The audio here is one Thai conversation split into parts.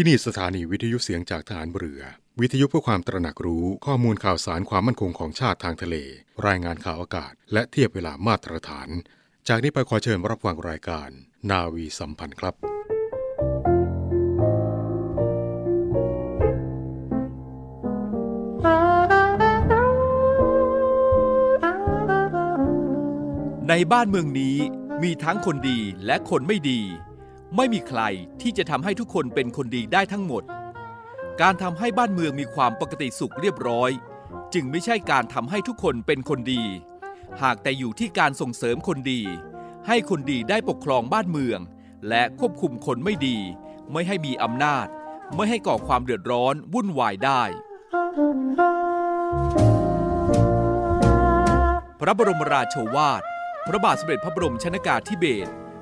ที่นี่สถานีวิทยุเสียงจากฐานเรือ วิทยุเพื่อความตระหนักรู้ข้อมูลข่าวสารความมั่นคงของชาติทางทะเล รายงานข่าวอากาศ และเทียบเวลามาตรฐาน จากนี้ไปขอเชิญรับฟังรายการ นาวีสัมพันธ์ครับ ในบ้านเมืองนี้มีทั้งคนดีและคนไม่ดี ไม่มีใครที่จะทำให้ทุกคนเป็นคนดีได้ทั้งหมด การทำให้บ้านเมืองมีความปกติสุขเรียบร้อย จึงไม่ใช่การทำให้ทุกคนเป็นคนดี หากแต่อยู่ที่การส่งเสริมคนดี ให้คนดีได้ปกครองบ้านเมือง และควบคุมคนไม่ดี ไม่ให้มีอำนาจ ไม่ให้ก่อความเดือดร้อนวุ่นวายได้ พระบรมราโชวาท พระบาทสมเด็จพระบรมชนากาธิเบศร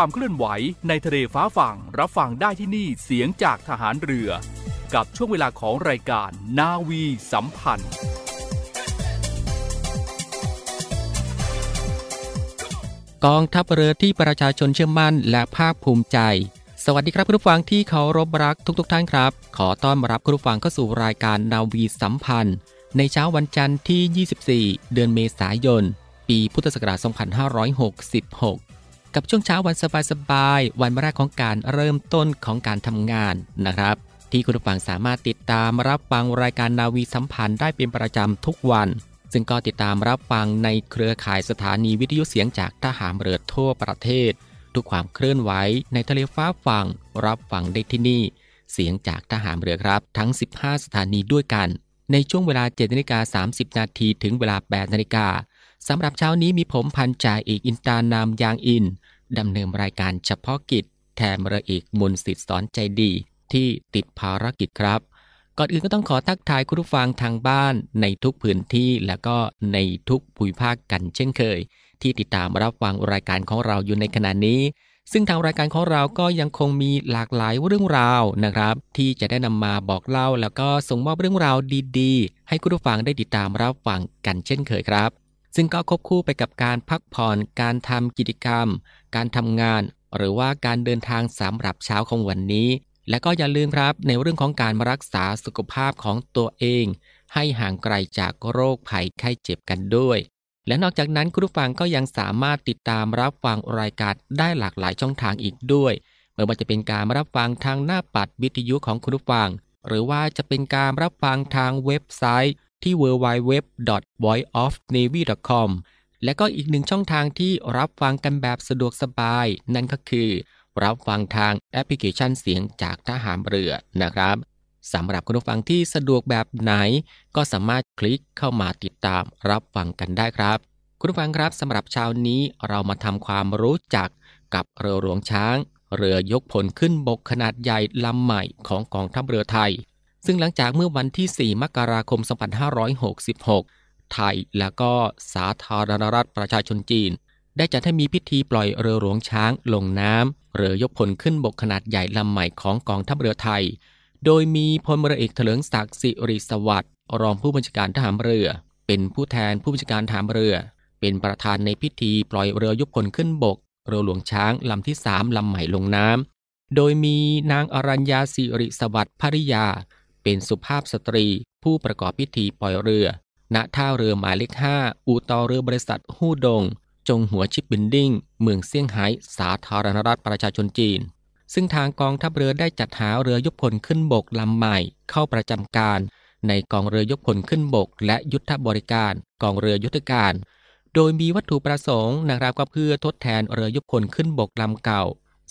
ความเคลื่อนไหวในทะเลฟ้าฝั่งรับฟังได้ที่นี่เสียงจากทหารเรือ กับช่วงเวลาของรายการนาวีสัมพันธ์กองทัพเรือที่ประชาชนเชื่อมั่นและภาคภูมิใจ สวัสดีครับคุณผู้ฟังที่เคารพรักทุกๆทท่านครับ ขอต้อนรับคุณผู้ฟังเข้าสู่รายการนาวีสัมพันธ์ ในเช้าวันจันทร์ที่ 24 เดือนเมษายน ปีพุทธศักราช 2566 กับช่วงเช้าวันสบายๆ วันแรกของการเริ่มต้นของการทำงานนะครับ ที่คุณผู้ฟังสามารถติดตามรับฟังรายการนาวีสัมพันธ์ได้เป็นประจำทุกวัน ซึ่งก็ติดตามรับฟังในเครือข่ายสถานีวิทยุเสียงจากทหารเรือทั่วประเทศ ทุกความเคลื่อนไหวในทะเลฟ้าฝั่งรับฟังได้ที่นี่ เสียงจากทหารเรือครับ ทั้ง 15 สถานีด้วยกัน ในช่วงเวลา7นาฬิกา30 นาทีถึงเวลา8นาฬิกา สำหรับเช้านี้มีผมพันจ่าเอกอินตานามยางอิน ดำเนินรายการเฉพาะกิจ แทนเรือเอกมนสิทธิ์สอนใจดี ที่ติดภารกิจครับ ก่อนอื่นก็ต้องขอทักทายคุณผู้ฟังทางบ้านในทุกพื้นที่และก็ในทุกภูมิภาคกันเช่นเคย ที่ติดตามรับฟังรายการของเราอยู่ในขณะนี้ ซึ่งทางรายการของเราก็ยังคงมีหลากหลายเรื่องราวนะครับ ที่จะได้นำมาบอกเล่า แล้วก็ส่งมอบเรื่องราวดี ๆ ให้คุณผู้ฟังได้ติดตามรับฟังกันเช่นเคยครับ ซึ่งก็ควบคู่ไปกับการพักผ่อน การทำกิจกรรม การทำงาน หรือว่าการเดินทางสำหรับเช้าของวันนี้ และก็อย่าลืมครับในเรื่องของการรักษาสุขภาพของตัวเอง ให้ห่างไกลจากโรคภัยไข้เจ็บกันด้วยและนอกจากนั้นคุณผู้ฟังก็ยังสามารถติดตามรับฟังรายการได้หลากหลายช่องทางอีกด้วยไม่ว่าจะเป็นการรับฟังทางหน้าปัดวิทยุของคุณผู้ฟัง หรือว่าจะเป็นการรับฟังทางเว็บไซต์ ที่ www.voiceofnavy.com และก็อีกหนึ่งช่องทางที่รับฟังกันแบบสะดวกสบาย นั่นก็คือ รับฟังทางแอปพลิเคชันเสียงจากทหารเรือนะครับสำหรับคุณผู้ฟังที่สะดวกแบบไหน ก็สามารถคลิกเข้ามาติดตามรับฟังกันได้ครับ คุณผู้ฟังครับสำหรับเช้านี้เรามาทำความรู้จักกับเรือหลวงช้าง เรือยกพลขึ้นบกขนาดใหญ่ลำใหม่ของกองทัพเรือไทย ซึ่งหลังจากเมื่อวันที่ 4 มกราคม 2566 ไทยและก็สาธารณรัฐประชาชนจีน ได้จัดให้มีพิธีปล่อยเรือหลวงช้างลงน้ำเรือยกพลขึ้นบกขนาดใหญ่ลำใหม่ของกองทัพเรือไทย โดยมีพลเรือเอกเถลิงศักดิ์สิริสวัสดิ์รองผู้บัญชาการทหารเรือ เป็นผู้แทนผู้บัญชาการทหารเรือ เป็นประธานในพิธีปล่อยเรือยกพลขึ้นบก เรือหลวงช้างลำที่สามลำใหม่ลงน้ำโดยมีนางอรัญญา ศิริสวัสดิ์ภริยา เป็นสุภาพสตรี ผู้ประกอบพิธีปล่อยเรือ ณท่าเรือหมายเลขห้าอู่ต่อเรือบริษัท Hudong Zhonghua Shipbuilding เมืองเซี่ยงไฮ้สาธารณรัฐประชาชนจีน ซึ่งทางกองทัพเรือได้จัดหาเรือยกพลขึ้นบกลำใหม่ เข้าประจำการ ในกองเรือยกพลขึ้นบก และยุทธบริการ กองเรือยุทธการ โดยมีวัตถุประสงค์นะครับก็เพื่อทดแทนเรือยกพลขึ้นบกลำเก่า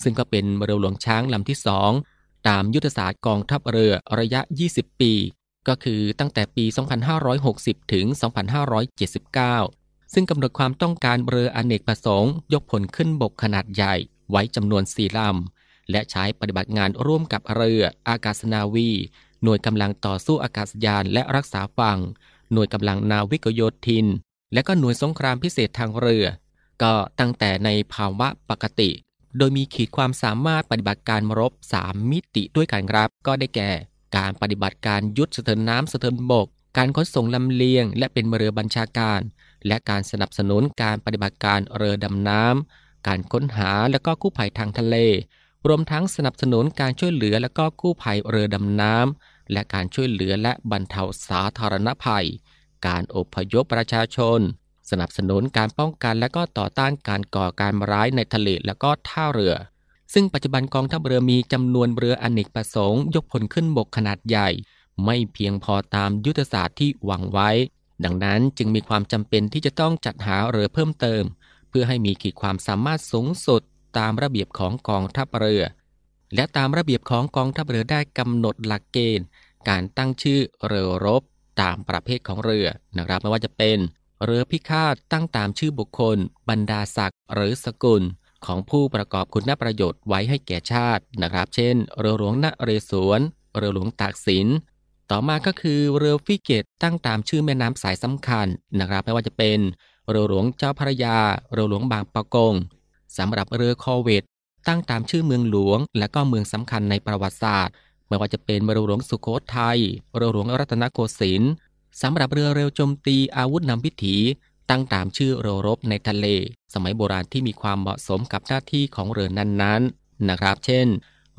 ซึ่งก็เป็นเรือหลวงช้างลำที่สอง ตามยุทธศาสตร์กองทัพเรือระยะ 20 ปี ก็คือตั้งแต่ปี 2560 ถึง 2579 ซึ่งกำหนดความต้องการเรืออเนกประสงค์ ยกพลขึ้นบกขนาดใหญ่ไว้จำนวน4ลำ และใช้ปฏิบัติงานร่วมกับเรืออากาศนาวี หน่วยกำลังต่อสู้อากาศยานและรักษาฝั่ง หน่วยกำลังนาวิกโยธิน และก็หน่วยสงครามพิเศษทางเรือ ก็ตั้งแต่ในภาวะปกติ โดยมีขีดความสามารถปฏิบัติการรบ 3 มิติด้วยกันครับ ก็ได้แก่ การปฏิบัติการยุทธสะเทินน้ำสะเทินบก การขนส่งลำเลียง และเป็นเรือบัญชาการ และการสนับสนุนการปฏิบัติการเรือดำน้ำการค้นหาและก็กู้ภัยทางทะเล รวมทั้งสนับสนุนการช่วยเหลือและก็กู้ภัยเรือดำน้ำและการช่วยเหลือและบรรเทาสาธารณภัย การอพยพประชาชน สนับสนุนการป้องกันและก็ต่อต้านการก่อการร้ายในทะเลและก็ท่าเรือ ซึ่งปัจจุบันกองทัพเรือมีจำนวนเรืออเนกประสงค์ ยกพลขึ้นบกขนาดใหญ่ ไม่เพียงพอตามยุทธศาสตร์ที่หวังไว้ ดังนั้นจึงมีความจำเป็นที่จะต้องจัดหาเรือเพิ่มเติม เพื่อให้มีขีดความสามารถสูงสุดตามระเบียบของกองทัพเรือ และตามระเบียบของกองทัพเรือได้กำหนดหลักเกณฑ์ การตั้งชื่อเรือรบตามประเภทของเรือนะครับไม่ว่าจะเป็น เรือพิฆาตตั้งตามชื่อบุคคล บรรดาศักดิ์หรือสกุล ของผู้ประกอบคุณประโยชน์ไว้ให้แก่ชาตินะครับ เช่น เรือหลวงนเรศวรเรือหลวงตากสิน ต่อมาก็คือเรือฟิเกตตั้งตามชื่อแม่น้ำสายสำคัญนะครับไม่ว่าจะเป็นเรือหลวงเจ้าพระยา เรือหลวงบางปะกงสำหรับเรือคอเวตตั้งตามชื่อเมืองหลวง และก็เมืองสำคัญในประวัติศาสตร์ไม่ว่าจะเป็นเรือหลวงสุโขทัยเรือหลวงรัตนโกสินทร์ สำหรับเรือเร็วโจมตีอาวุธนำพิถีตั้งตามชื่อเรือรบในทะเล สมัยโบราณที่มีความเหมาะสมกับหน้าที่ของเรือนั้นๆ นะครับ เช่น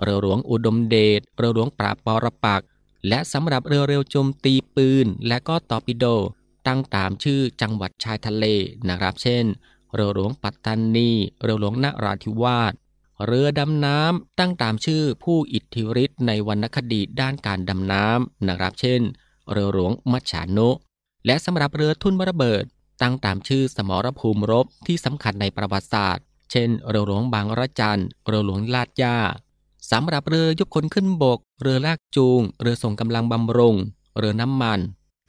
เรือหลวงอุดมเดช เรือหลวงปราบปรปัก และสำหรับเรือเร็วโจมตีปืน และก็ตอร์ปิโด ตั้งตามชื่อจังหวัดชายทะเลนะครับ เช่น เรือหลวงปัตตานี เรือหลวงนราธิวาส เรือดำน้ำตั้งตามชื่อผู้อิทธิฤทธิ์ในวรรณคดีด้านการดำน้ำนะครับ เช่น เรือหลวงมัจฉานุและสำหรับเรือทุ่นระเบิด ตั้งตามชื่อสมรภูมิรบที่สำคัญในประวัติศาสตร์ เช่น เรือหลวงบางระจันเรือหลวงลาดย่าสำหรับเรือยกคนขึ้นบก เรือลากจูง เรือส่งกำลังบำรุง เรือน้ำมัน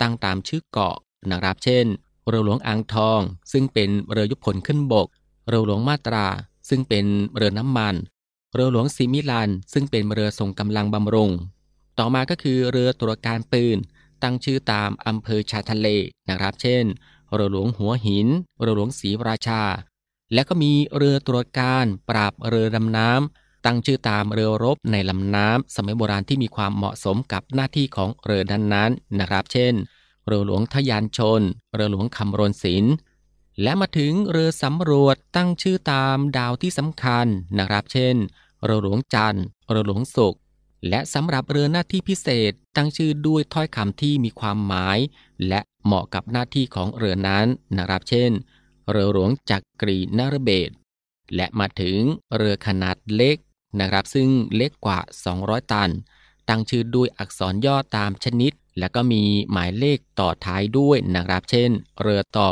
ตั้งตามชื่อเกาะนะครับเช่น เรือหลวงอ่างทอง ซึ่งเป็นเรือยกพลขึ้นบก เรือหลวงมาตรา ซึ่งเป็นเรือน้ำมัน เรือหลวงซิมิลัน ซึ่งเป็นเรือส่งกำลังบำรุง ต่อมาก็คือเรือตรวจการปืน ตั้งชื่อตามอำเภอชาทะเลนะครับ เช่น เรือหลวงหัวหิน เรือหลวงศรีราชา และก็มีเรือตรวจการปราบเรือดำน้ำตั้งชื่อตามเรือรบในลำน้ำสมัยโบราณที่มีความเหมาะสมกับหน้าที่ของเรือนั้นๆนะครับ เช่น เรือหลวงทยานชน เรือหลวงคำรณศิลป์และมาถึงเรือสำรวจตั้งชื่อตามดาวที่สำคัญนะครับ เช่น เรือหลวงจันทร์ เรือหลวงศุกร์ และสำหรับเรือหน้าที่พิเศษตั้งชื่อด้วยถ้อยคำที่มีความหมาย และเหมาะกับหน้าที่ของเรือนั้นนะครับ เช่น เรือหลวงจักรีนรเบศและมาถึงเรือขนาดเล็กนะครับ ซึ่งเล็กกว่า 200 ตัน ตั้งชื่อด้วยอักษรย่อตามชนิด และก็มีหมายเลขต่อท้ายด้วยนะครับ เช่น เรือต่อ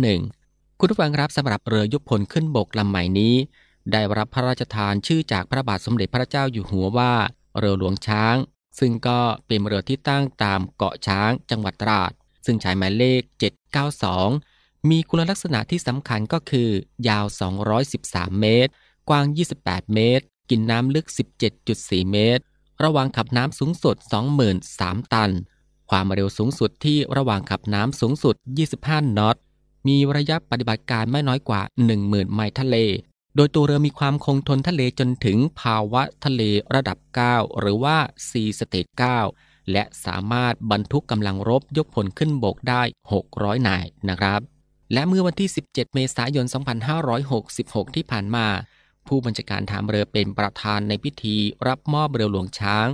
991 คุณผู้ฟังครับสำหรับเรือยุพลขึ้นบกลำใหม่นี้ ได้รับพระราชทานชื่อจากพระบาทสมเด็จพระเจ้าอยู่หัวว่า เรือหลวงช้าง ซึ่งก็เป็นเรือที่ตั้งตามเกาะช้างจังหวัดตราด ซึ่งใช้หมายเลข 792 มีคุณลักษณะที่สำคัญก็คือ ยาว 213 เมตร กว้าง 28 เมตร กินน้ำลึก 17.4 เมตร ระหว่างขับน้ำสูงสุด 23,000 ตัน ความเร็วสูงสุดที่ระหว่างขับน้ำสูงสุด 25 นอตมีระยะปฏิบัติการไม่น้อยกว่า 10,000 ไมล์ทะเล โดยตัวเรือมีความคงทนทะเลจนถึงภาวะทะเลระดับ 9 หรือว่า C State 9 และสามารถบรรทุกกำลังรบยกพลขึ้นบกได้ 600 นายนะครับ และเมื่อวันที่ 17 เมษายน 2566 ที่ผ่านมา ผู้บัญชาการฐานเรือเป็นประธานในพิธีรับมอบเรือหลวงช้าง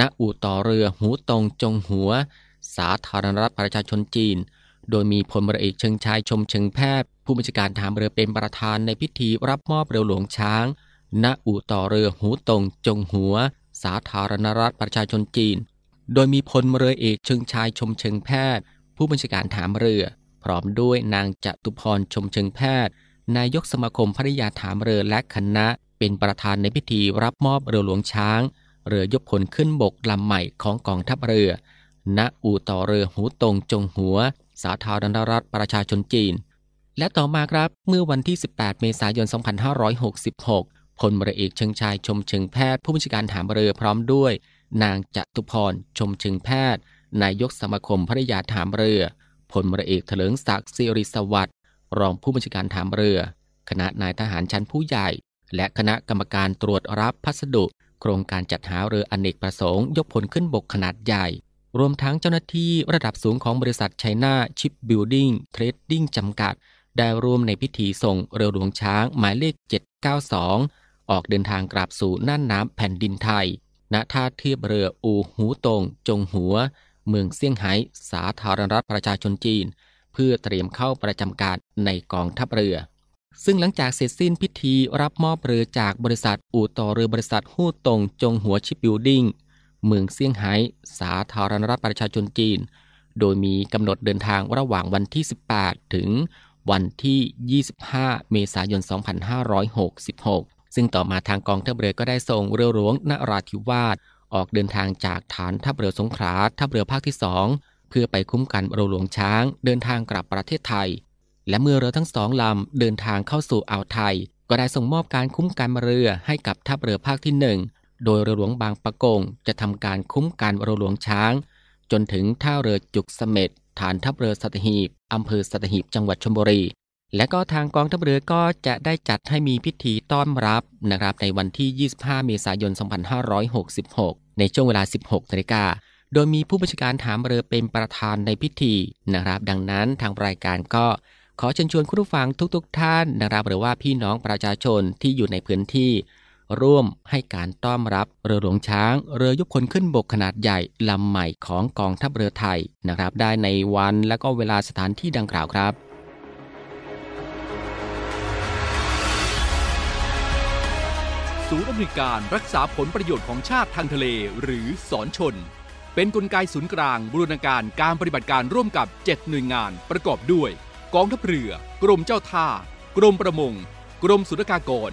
ณ อู่ต่อเรือหูตงจงหัว สาธารณรัฐประชาชนจีน โดยมีพลเรือเอกเชิงชายชมเชิงแพทย์ ผู้บัญชาการฐานเรือเป็นประธานในพิธีรับมอบเรือหลวงช้าง ณ อู่ต่อเรือหูตง จงหัว สาธารณรัฐประชาชนจีน โดยมีพลเรือเอกเชิงชายชมเชิงแพทย์ ผู้บัญชาการฐานเรือ พร้อมด้วยนางจตุพรชมเชิงแพทย์ นายกสมาคมภริยาฐานเรือและคณะ เป็นประธานในพิธีรับมอบเรือหลวงช้าง เรือยกพลขึ้นบกลำใหม่ของกองทัพเรือ ณ อู่ต่อเรือหูตงจงหัว สาธารณรัฐประชาชนจีน และต่อมาครับเมื่อวันที่ 18 เมษายน 2566พลเรือเอกเชิงชายชมเชิงแพทย์ ผู้บัญชาการทหารเรือพร้อมด้วย นางจตุพรชมเชิงแพทย์ นายกสมาคมภริยาทหารเรือพลเรือเอกเถลิงศักดิ์สิริสวัสดิ์รองผู้บัญชาการทหารเรือ คณะนายทหารชั้นผู้ใหญ่ และคณะกรรมการตรวจรับพัสดุ โครงการจัดหาเรืออเนกประสงค์ ยกพลขึ้นบกขนาดใหญ่ รวมทั้งเจ้าหน้าที่ระดับสูงของบริษัท China Shipbuilding Trading จำกัด ได้ร่วมในพิธีส่งเรือหลวงช้างหมายเลข 792 ออกเดินทางกลับสู่น่านน้ำแผ่นดินไทย ณท่าเทียบเรืออู่หูตง จงหัว เมืองเซี่ยงไฮ้สาธารณรัฐประชาชนจีน เพื่อเตรียมเข้าประจำการในกองทัพเรือ ซึ่งหลังจากเสร็จสิ้นพิธีรับมอบเรือจากบริษัทอู่ต่อเรือบริษัท Hudong Zhonghua Shipbuilding เมืองเซี่ยงไฮ้ สาธารณรัฐประชาชนจีน โดยมีกำหนดเดินทางระหว่างวันที่ 18 ถึงวันที่ 25 เมษายน 2566 ซึ่งต่อมาทางกองทัพเรือก็ได้ส่งเรือหลวงนราธิวาสออกเดินทางจากฐานทัพเรือสงขลาทัพเรือภาคที่ 2 เพื่อไปคุ้มกันเรือหลวงช้าง เดินทางกลับประเทศไทย และเมื่อเรือทั้งสองลำเดินทางเข้าสู่อ่าวไทย ก็ได้ส่งมอบการคุ้มกันเรือให้กับทัพเรือภาคที่ 1 โดยเรือหลวงบางปะกงจะทำการคุ้มกันเรือหลวงช้าง จนถึงท่าเรือจุกเสม็ดฐานทัพเรือสัตหีบอำเภอสัตหีบจังหวัดชลบุรี และก็ทางกองทัพเรือก็จะได้จัดให้มีพิธีต้อนรับนะครับในวันที่ 25 เมษายน 2566 ในช่วงเวลา 16นาฬิกาโดยมีผู้บัญชาการฐานเรือเป็นประธานในพิธีนะครับ ดังนั้นทางรายการก็ขอเชิญชวนคุณผู้ฟังทุกๆทท่านนะครับ หรือว่าพี่น้องประชาชนที่อยู่ในพื้นที่ ร่วมให้การต้อนรับเรือหลวงช้าง เรือยุบคพลขึ้นบกขนาดใหญ่ลำใหม่ของกองทัพเรือไทยนะครับ ได้ในวันและก็เวลาสถานที่ดังกล่าวครับศูนย์อำนวยการรักษาผลประโยชน์ของชาติทางทะเลหรือสอนชน เป็นนกลไกศูนย์กลางบูรณาการการปฏิบัติการร่วมกับ 7 หน่วยงานประกอบด้วย กองทัพเรือ กรมเจ้าท่า กรมประมง กรมสุรากากร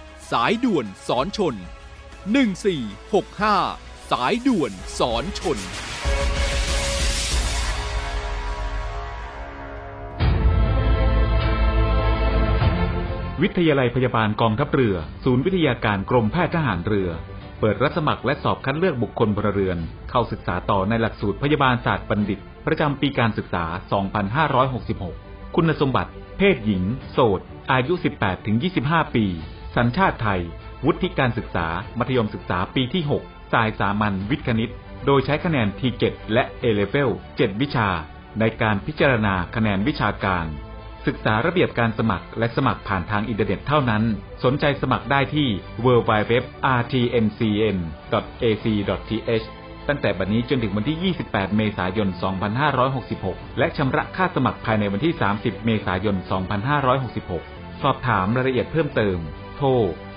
สายด่วนสอนชน 1465 สายด่วนสอนชน วิทยาลัยพยาบาลกองทัพเรือ ศูนย์วิทยาการกรมแพทย์ทหารเรือ เปิดรับสมัครและสอบคัดเลือกบุคคลพลเรือน เข้าศึกษาต่อในหลักสูตรพยาบาลศาสตร์บัณฑิต ประจำปีการศึกษา 2566 คุณสมบัติ เพศหญิง โสด อายุ 18-25 ปี สัญชาติไทย วุฒิการศึกษา มัธยมศึกษาปีที่ 6 สายสามัญวิทย์คณิต โดยใช้คะแนน t เกตและ A Level 7วิชา ในการพิจารณาคะแนนวิชาการ ศึกษาระเบียบการสมัครและสมัครผ่านทางอินเทอร์เน็ตเท่านั้น สนใจสมัครได้ที่ www.rtncn.ac.th ตั้งแต่บัดนี้จนถึงวันที่ 28 เมษายน 2566 และชำระค่าสมัครภายในวันที่ 30 เมษายน 2566 สอบถามรายละเอียดเพิ่มเติม ทร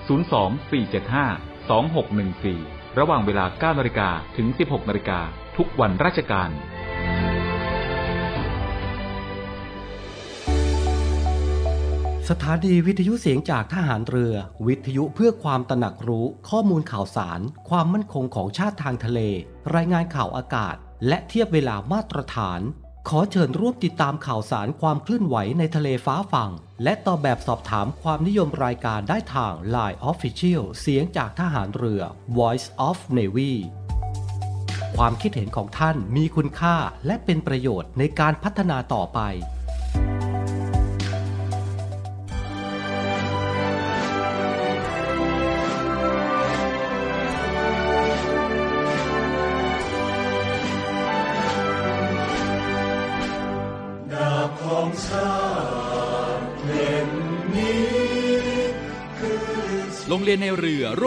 024752614 ระหว่างเวลา 9นาฬิกาถึง 16นาฬิกาทุกวันราชการ สถานีวิทยุเสียงจากทหารเรือ วิทยุเพื่อความตระหนักรู้ข้อมูลข่าวสาร ความมั่นคงของชาติทางทะเล รายงานข่าวอากาศ และเทียบเวลามาตรฐาน ขอเชิญร่วมติดตามข่าวสารความเคลื่อนไหวในทะเลฟ้าฝั่ง และตอบแบบสอบถามความนิยมรายการได้ทาง Line Official เสียงจากทหารเรือ Voice of Navy ความคิดเห็นของท่านมีคุณค่าและเป็นประโยชน์ในการพัฒนาต่อไป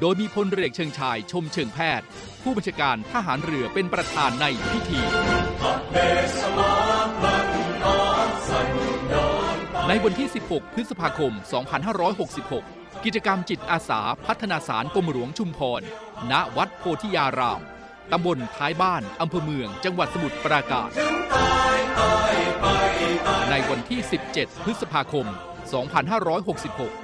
โดยมีพลเรือเชิงชายชมเชิงแพทย์ ผู้บัญชาการทหารเรือเป็นประธานในพิธีในวันที่ 16 พฤษภาคม 2566 กิจกรรมจิตอาสาพัฒนาสารกรมหลวงชุมพร ณ วัดโพธิยาราม ตำบลท้ายบ้าน อำเภอเมือง จังหวัดสมุทรปราการ ในวันที่ 17 พฤษภาคม 2566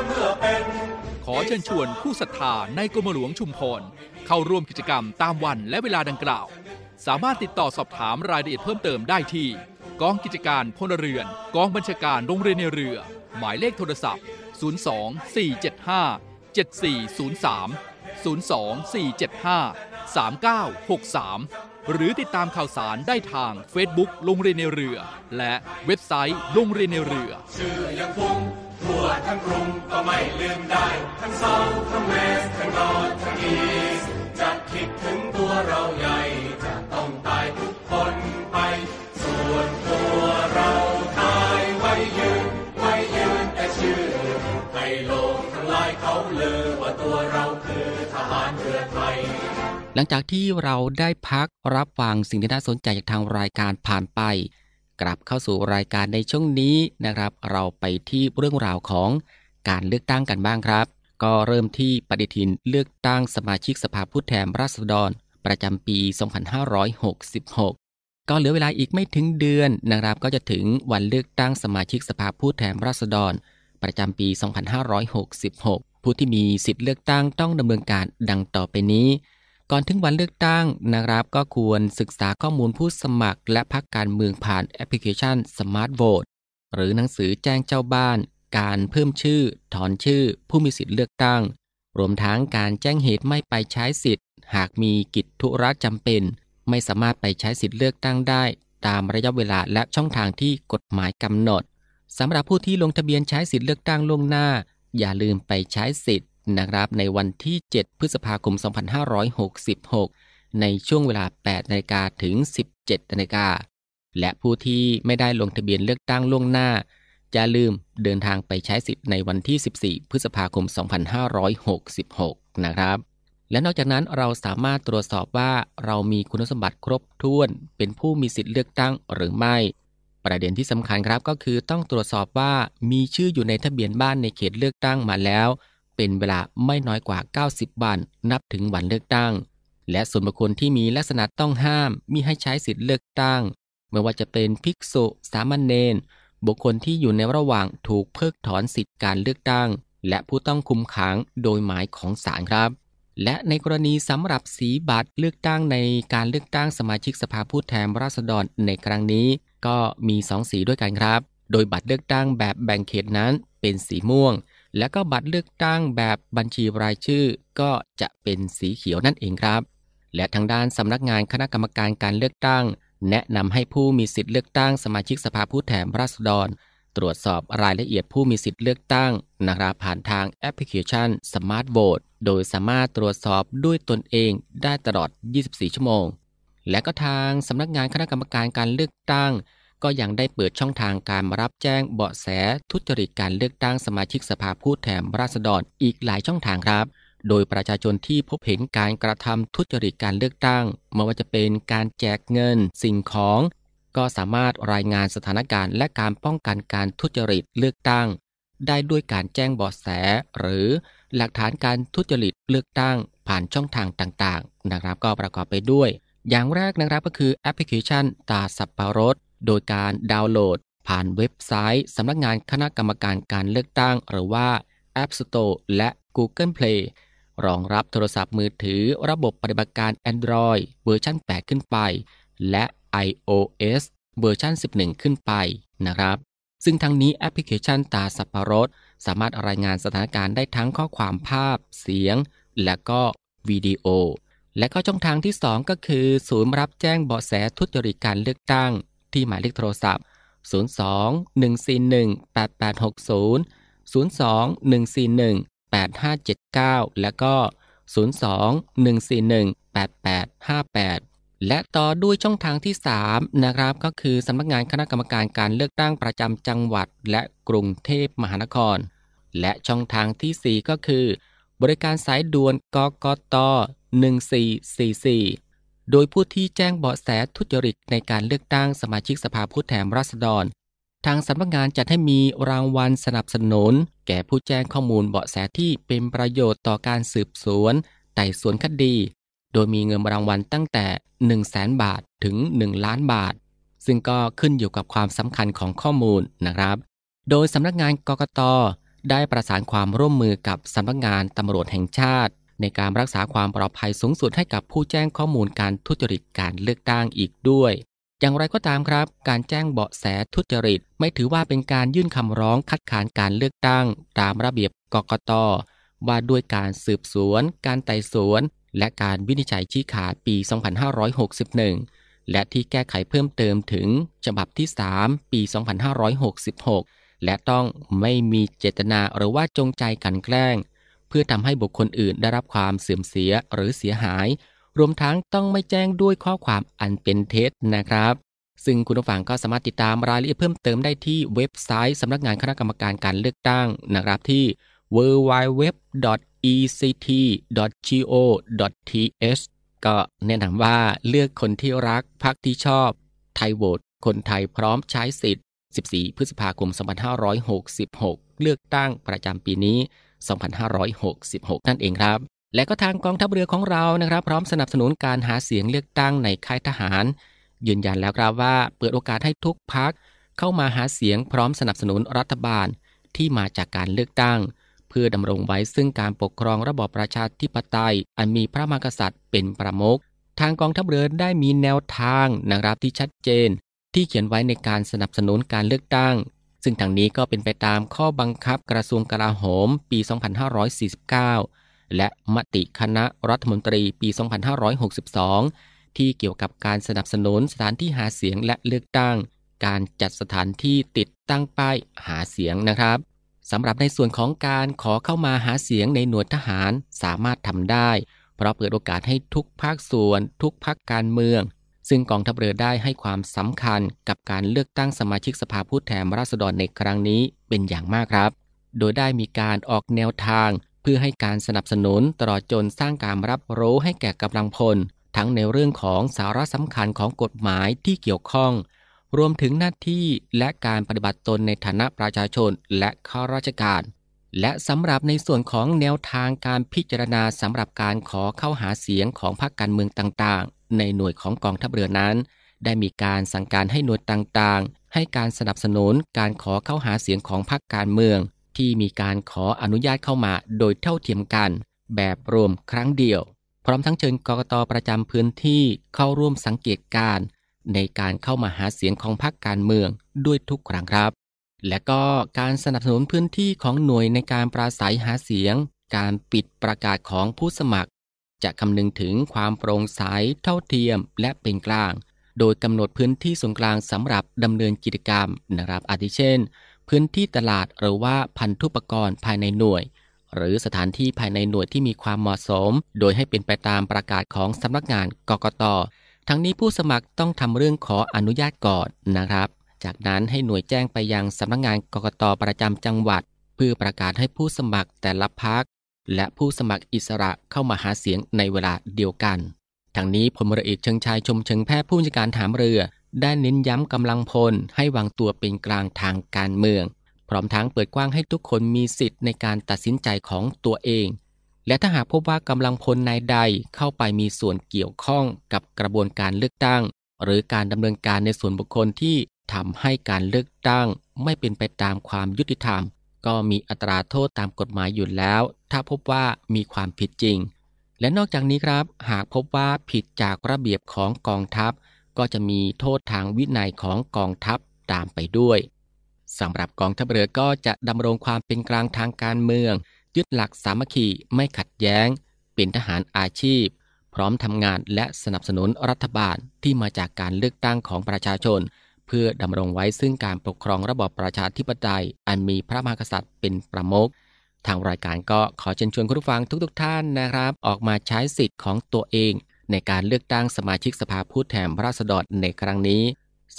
ขอเชิญชวนผู้ศรัทธาในกรมหลวงชุมพร เข้าร่วมกิจกรรมตามวันและเวลาดังกล่าว สามารถติดต่อสอบถามรายละเอียดเพิ่มเติมได้ที่ กองกิจการพลเรือน กองบัญชาการโรงเรียนในเรือ หมายเลขโทรศัพท์ 02 475 7403 02 475 3963 หรือติดตามข่าวสารได้ทาง Facebook โรงเรียนในเรือ และเว็บไซต์โรงเรียนในเรือชื่อยังคงทั่วทั้งกรุงก็ไม่ลืมได้ ทั้งเซาทั้งเวสทั้งนอร์ทั้งอีสจะคิดถึงตัวเราใหญ่จะต้องตายทุกคนไป ส่วนตัวเราตายไว้ยืนไว้ยืนแต่ชื่อให้โลกทั้งหลายเขาลือว่าตัวเราคือทหารเรือไทย หลังจากที่เราได้พักรับฟังสิ่งที่น่าสนใจจากทางรายการผ่านไป กลับเข้าสู่รายการในช่วงนี้นะครับ เราไปที่เรื่องราวของการเลือกตั้งกันบ้างครับ ก็เริ่มที่ปฏิทินเลือกตั้งสมาชิกสภาผู้แทนราษฎร ประจำปี 2566 ก็เหลือเวลาอีกไม่ถึงเดือนนะครับ ก็จะถึงวันเลือกตั้งสมาชิกสภาผู้แทนราษฎร ประจำปี 2566 ผู้ที่มีสิทธิ์เลือกตั้งต้องดำเนินการดังต่อไปนี้ ก่อนถึงวันเลือกตั้งนะครับ ก็ควรศึกษาข้อมูลผู้สมัคร และพรรคการเมืองผ่านแอปพลิเคชัน Smart Vote หรือหนังสือแจ้งเจ้าบ้าน การเพิ่มชื่อ ถอนชื่อ ผู้มีสิทธิ์เลือกตั้ง รวมทั้งการแจ้งเหตุไม่ไปใช้สิทธิ์ หากมีกิจธุระจำเป็น ไม่สามารถไปใช้สิทธิ์เลือกตั้งได้ ตามระยะเวลาและช่องทางที่กฎหมายกำหนดสำหรับผู้ที่ลงทะเบียนใช้สิทธิ์เลือกตั้งล่วงหน้า อย่าลืมไปใช้สิทธิ์ นะครับในวันที่ 7 พฤษภาคม 2566 ในช่วงเวลา 8นาฬิกาถึง 17นาฬิกาและผู้ที่ไม่ได้ลงทะเบียนเลือกตั้งล่วงหน้าอย่าลืมเดินทางไปใช้สิทธิ์ในวันที่ 14 พฤษภาคม 2566 นะครับ และนอกจากนั้นเราสามารถตรวจสอบว่าเรามีคุณสมบัติครบถ้วน เป็นผู้มีสิทธิ์เลือกตั้งหรือไม่ ประเด็นที่สำคัญครับก็คือต้องตรวจสอบว่ามีชื่ออยู่ในทะเบียนบ้านในเขตเลือกตั้งมาแล้ว เป็นเวลาไม่น้อยกว่า 90 วัน นับถึงวันเลือกตั้ง และส่วนบุคคลที่มีลักษณะต้องห้ามมิให้ใช้สิทธิ์เลือกตั้ง ไม่ว่าจะเป็นภิกษุสามเณรบุคคลที่อยู่ในระหว่างถูกเพิกถอนสิทธิการเลือกตั้ง และผู้ต้องคุมขังโดยหมายของศาลครับ และในกรณีสำหรับสีบัตรเลือกตั้งในการเลือกตั้งสมาชิกสภาผู้แทนราษฎรในครั้งนี้ ก็มีสองสีด้วยกันครับ โดยบัตรเลือกตั้งแบบแบ่งเขตนั้นเป็นสีม่วง และก็บัตรเลือกตั้งแบบบัญชีรายชื่อ ก็จะเป็นสีเขียวนั่นเองครับ และทางด้านสำนักงานคณะกรรมการการเลือกตั้ง แนะนำให้ผู้มีสิทธิ์เลือกตั้งสมาชิกสภาผู้แทนราษฎร ตรวจสอบรายละเอียดผู้มีสิทธิ์เลือกตั้งนะครับผ่านทางแอปพลิเคชัน Smart Vote โดยสามารถตรวจสอบด้วยตนเองได้ตลอด 24 ชั่วโมง และก็ทางสำนักงานคณะกรรมการการเลือกตั้ง ก็ยังได้เปิดช่องทางการรับแจ้งเบาะแสทุจริตการเลือกตั้งสมาชิกสภาผู้แทนราษฎรอีกหลายช่องทางครับ โดยประชาชนที่พบเห็นการกระทำทุจริตการเลือกตั้งไม่ว่าจะเป็นการแจกเงิน สิ่งของ ก็สามารถรายงานสถานการณ์และการป้องกันการทุจริตเลือกตั้ง ได้ด้วยการแจ้งเบาะแส หรือหลักฐานการทุจริตเลือกตั้ง ผ่านช่องทางต่างๆ นะครับก็ประกอบไปด้วย อย่างแรกนะครับก็คือแอปพลิเคชันตาสับปะรด โดยการดาวน์โหลด ผ่านเว็บไซต์สำนักงานคณะกรรมการการเลือกตั้ง หรือว่า App Store และ Google Play รองรับโทรศัพท์มือถือระบบปฏิบัติการ Android เวอร์ชัน 8 ขึ้นไป และ iOS เวอร์ชัน 11 ขึ้นไปนะครับ ซึ่งทั้งนี้แอปพลิเคชันตาสับปะรด สามารถรายงานสถานการณ์ได้ทั้งข้อความภาพ เสียง และก็วิดีโอ และก็ช่องทางที่ 2 ก็คือ ศูนย์รับแจ้งเบาะแสทุจริตการเลือกตั้ง ที่หมายเลขโทรศัพท์ 02 141 8860 02 141 8579 และก็ 02 141 8858 และต่อด้วยช่องทางที่ 3 นะครับ ก็คือสำนักงานคณะกรรมการการเลือกตั้งประจำจังหวัด และกรุงเทพมหานคร และช่องทางที่ 4 ก็คือ บริการสายด่วนกกต 1444 โดยผู้ที่แจ้งเบาะแสทุจริตในการเลือกตั้งสมาชิกสภาผู้แทนราษฎร ทางสำนักงานจัดให้มีรางวัลสนับสนุน แก่ผู้แจ้งข้อมูลเบาะแสที่เป็นประโยชน์ต่อการสืบสวนไต่สวนคดี โดยมีเงินรางวัลตั้งแต่ 1 0 0 0 0แบาทถึง 1 ล้านบาท ซึ่งก็ขึ้นอยู่กับความสำคัญของข้อมูลนะครับ โดยสำนักงานกกตได้ประสานความร่วมมือกับสำนักงานตำรวจแห่งชาติ ในการรักษาความปลอดภัยสูงสุดให้กับผู้แจ้งข้อมูลการทุจริตการเลือกตั้งอีกด้วย อย่างไรก็ตามครับ การแจ้งเบาะแสทุจริต ไม่ถือว่าเป็นการยื่นคำร้องคัดค้านการเลือกตั้ง ตามระเบียบกกตว่าด้วยการสืบสวน การไต่สวน และการวินิจฉัยชี้ขาดปี 2561 และที่แก้ไขเพิ่มเติมถึงฉบับที่ 3 ปี 2566 และต้องไม่มีเจตนาหรือว่าจงใจกันแกล้ง เพื่อทำให้บุคคลอื่นได้รับความเสื่อมเสียหรือเสียหาย รวมทั้งต้องไม่แจ้งด้วยข้อความอันเป็นเท็จนะครับ ซึ่งคุณผู้ฟังก็สามารถติดตามรายละเอียดเพิ่มเติมได้ที่เว็บไซต์สำนักงานคณะกรรมการการเลือกตั้งนะครับที่ www.ect.go.th ก็แนะนำว่าเลือกคนที่รักพรรคที่ชอบ ไทยโหวตคนไทยพร้อมใช้สิทธิ์ 14 พฤษภาคม 2566 เลือกตั้งประจำปีนี้ 2566 นั่นเองครับ และก็ทางกองทัพเรือของเรานะครับ พร้อมสนับสนุนการหาเสียงเลือกตั้งในค่ายทหาร ยืนยันแล้วครับว่าเปิดโอกาสให้ทุกพักเข้ามาหาเสียงพร้อมสนับสนุนรัฐบาลที่มาจากการเลือกตั้ง เพื่อดำรงไว้ซึ่งการปกครองระบอบประชาธิปไตย อันมีพระมหากษัตริย์เป็นประมุขทางกองทัพเรือได้มีแนวทางนะครับที่ชัดเจน ที่เขียนไว้ในการสนับสนุนการเลือกตั้ง ซึ่งทางนี้ก็เป็นไปตามข้อบังคับกระทรวงกลาโหมปี 2549 และมติคณะรัฐมนตรีปี 2562 ที่เกี่ยวกับการสนับสนุนสถานที่หาเสียงและเลือกตั้ง การจัดสถานที่ติดตั้งป้ายหาเสียงนะครับสำหรับในส่วนของการขอเข้ามาหาเสียงในหน่วยทหารสามารถทำได้ เพราะเปิดโอกาสให้ทุกภาคส่วน ทุกภาคการเมือง ซึ่งกองทัพเรือได้ให้ความสำคัญกับการเลือกตั้งสมาชิกสภาผู้แทนราษฎรในครั้งนี้เป็นอย่างมากครับ โดยได้มีการออกแนวทาง เพื่อให้การสนับสนุนตลอดจนสร้างการรับรู้ให้แก่กำลังพล ทั้งในเรื่องของสาระสำคัญของกฎหมายที่เกี่ยวข้อง รวมถึงหน้าที่และการปฏิบัติตนในฐานะประชาชนและข้าราชการ และสำหรับในส่วนของแนวทางการพิจารณาสำหรับการขอเข้าหาเสียงของพรรคการเมืองต่างๆ ในหน่วยของกองทัพเรือนั้น ได้มีการสั่งการให้หน่วยต่างๆ ให้การสนับสนุนการขอเข้าหาเสียงของพรรคการเมือง ที่มีการขออนุญาตเข้ามาโดยเท่าเทียมกัน แบบรวมครั้งเดียว พร้อมทั้งเชิญกกตประจำพื้นที่เข้าร่วมสังเกตการ ในการเข้ามาหาเสียงของพรรคการเมืองด้วยทุกครั้งครับ และก็การสนับสนุนพื้นที่ของหน่วยในการปราศัยหาเสียงการปิดประกาศของผู้สมัคร จะคำนึงถึงความโปร่งใสเท่าเทียมและเป็นกลาง โดยกำหนดพื้นที่ส่วนกลางสำหรับดำเนินกิจกรรมนะครับอาทิเช่น พื้นที่ตลาดหรือว่าพันธุปกรณ์ภายในหน่วย หรือสถานที่ภายในหน่วยที่มีความเหมาะสม โดยให้เป็นไปตามประกาศของสำนักงานกกตทั้งนี้ผู้สมัครต้องทำเรื่องขออนุญาตก่อนนะครับ จากนั้นให้หน่วยแจ้งไปยังสำนักงานกกตประจำจังหวัด เพื่อประกาศให้ผู้สมัครแต่ละพัก และผู้สมัครอิสระเข้ามาหาเสียงในเวลาเดียวกันทั้งนี้พลเรือเอกเชิงชายชมเชิงแพทย์ผู้บัญชาการฐานเรือ ได้เน้นย้ำกำลังพลให้วางตัวเป็นกลางทางการเมือง พร้อมทั้งเปิดกว้างให้ทุกคนมีสิทธิ์ในการตัดสินใจของตัวเอง และถ้าหากพบว่ากำลังพลนายใดเข้าไปมีส่วนเกี่ยวข้องกับกระบวนการเลือกตั้ง หรือการดำเนินการในส่วนบุคคลที่ทำให้การเลือกตั้ง ไม่เป็นไปตามความยุติธรรม ก็มีอัตราโทษตามกฎหมายอยู่แล้ว ถ้าพบว่ามีความผิดจริง และนอกจากนี้ครับ หากพบว่าผิดจากระเบียบของกองทัพ ก็จะมีโทษทางวินัยของกองทัพตามไปด้วยสำหรับกองทัพเรือก็จะดำรงความเป็นกลางทางการเมือง ยึดหลักสามัคคีไม่ขัดแย้ง เป็นทหารอาชีพ พร้อมทำงานและสนับสนุนรัฐบาลที่มาจากการเลือกตั้งของประชาชน พื่อดำรงไว้ซึ่งการปกครองระบอบประชาธิปไตย อันมีพระมหากษัตริย์เป็นประมุขทางรายการก็ขอเชิญชวนคุณผู้ฟังทุกๆทท่านนะครับ ออกมาใช้สิทธิ์ของตัวเอง ในการเลือกตั้งสมาชิกสภาผู้แทนราษฎรในครั้งนี้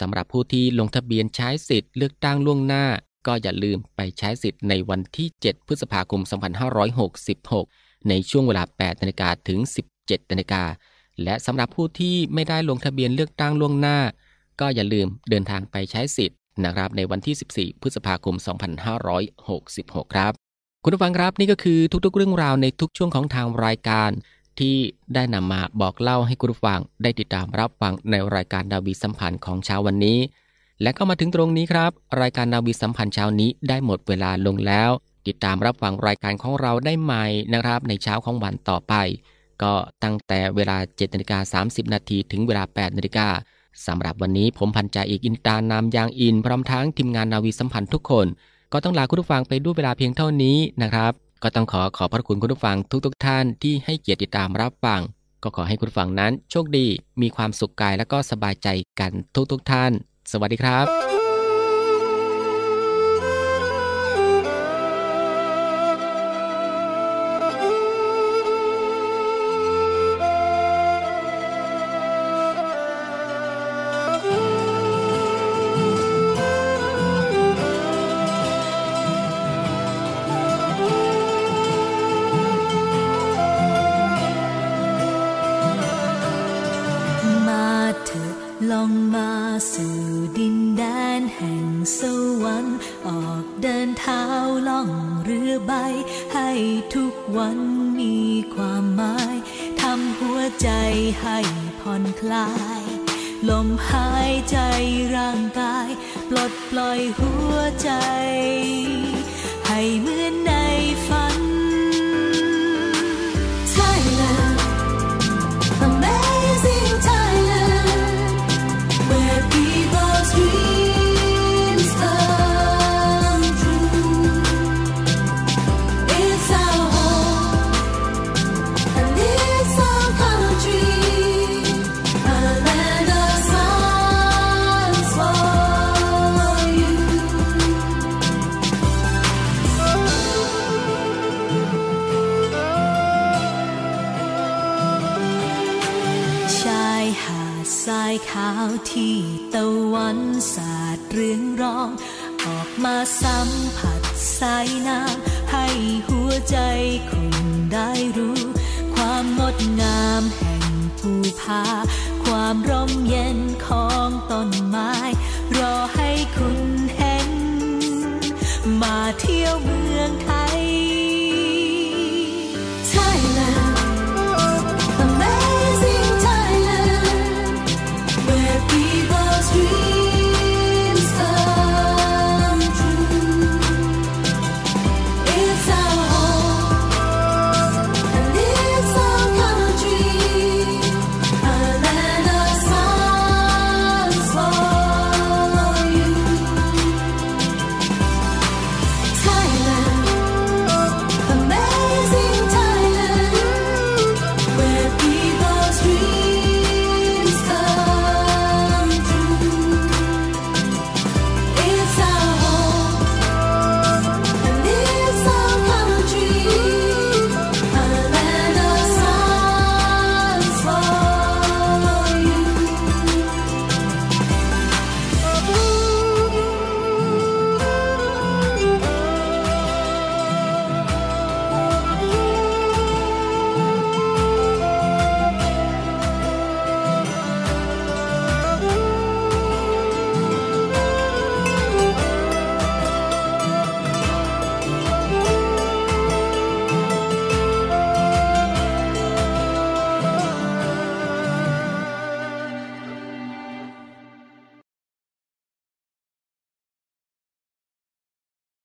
สำหรับผู้ที่ลงทะเบียนใช้สิทธิ์เลือกตั้งล่วงหน้า ก็อย่าลืมไปใช้สิทธิ์ในวันที่ 7 พฤษภาคม 2566 ในช่วงเวลา 8นาฬิกาถึง 17นาฬิกาและสำหรับผู้ที่ไม่ได้ลงทะเบียนเลือกตั้งล่วงหน้า ก็อย่าลืมเดินทางไปใช้สิทธิ์นะครับในวันที่ 14 พฤษภาคม 2566 ครับ คุณผู้ฟังครับนี่ก็คือทุกๆ เรื่องราวในทุกช่วงของทางรายการ ที่ได้นำมาบอกเล่าให้คุณผู้ฟังได้ติดตามรับฟังในรายการนาวีสัมพันธ์ของเช้าวันนี้ และก็มาถึงตรงนี้ครับ รายการนาวีสัมพันธ์เช้านี้ได้หมดเวลาลงแล้ว ติดตามรับฟังรายการของเราได้ใหม่นะครับ ในเช้าของวันต่อไป ก็ตั้งแต่เวลา7นาฬิกา30นาทีถึงเวลา8นาฬิกา สำหรับวันนี้ผมพันจ่าอีกอินตานามยางอิน พร้อมทั้งทีมงานนาวีสัมพันธ์ทุกคน ก็ต้องลาคุณผู้ฟังไปด้วยเวลาเพียงเท่านี้นะครับ ก็ต้องขอขอบพระคุณคุณผู้ฟังทุกๆทท่านที่ให้เกียรติติดตามรับฟัง ก็ขอให้คุณฟังนั้นโชคดี มีความสุขกายและก็สบายใจกันทุกๆทท่าน สวัสดีครับ สู่ดินแดนแห่งสวรรค์ออกเดินเท้าล่องเรือใบ ให้ทุกวันมีความหมายทำหัวใจให้ผ่อนคลาย ลมหายใจร่างกาย ปลดปล่อยหัวใจ ให้เหมือน สัมผัสสายน้ำให้หัวใจคุณได้รู้ ความงดงามแห่งภูผาความร่มเย็นของต้นไม้ รอให้คุณเห็น มาเที่ยวเมืองไทย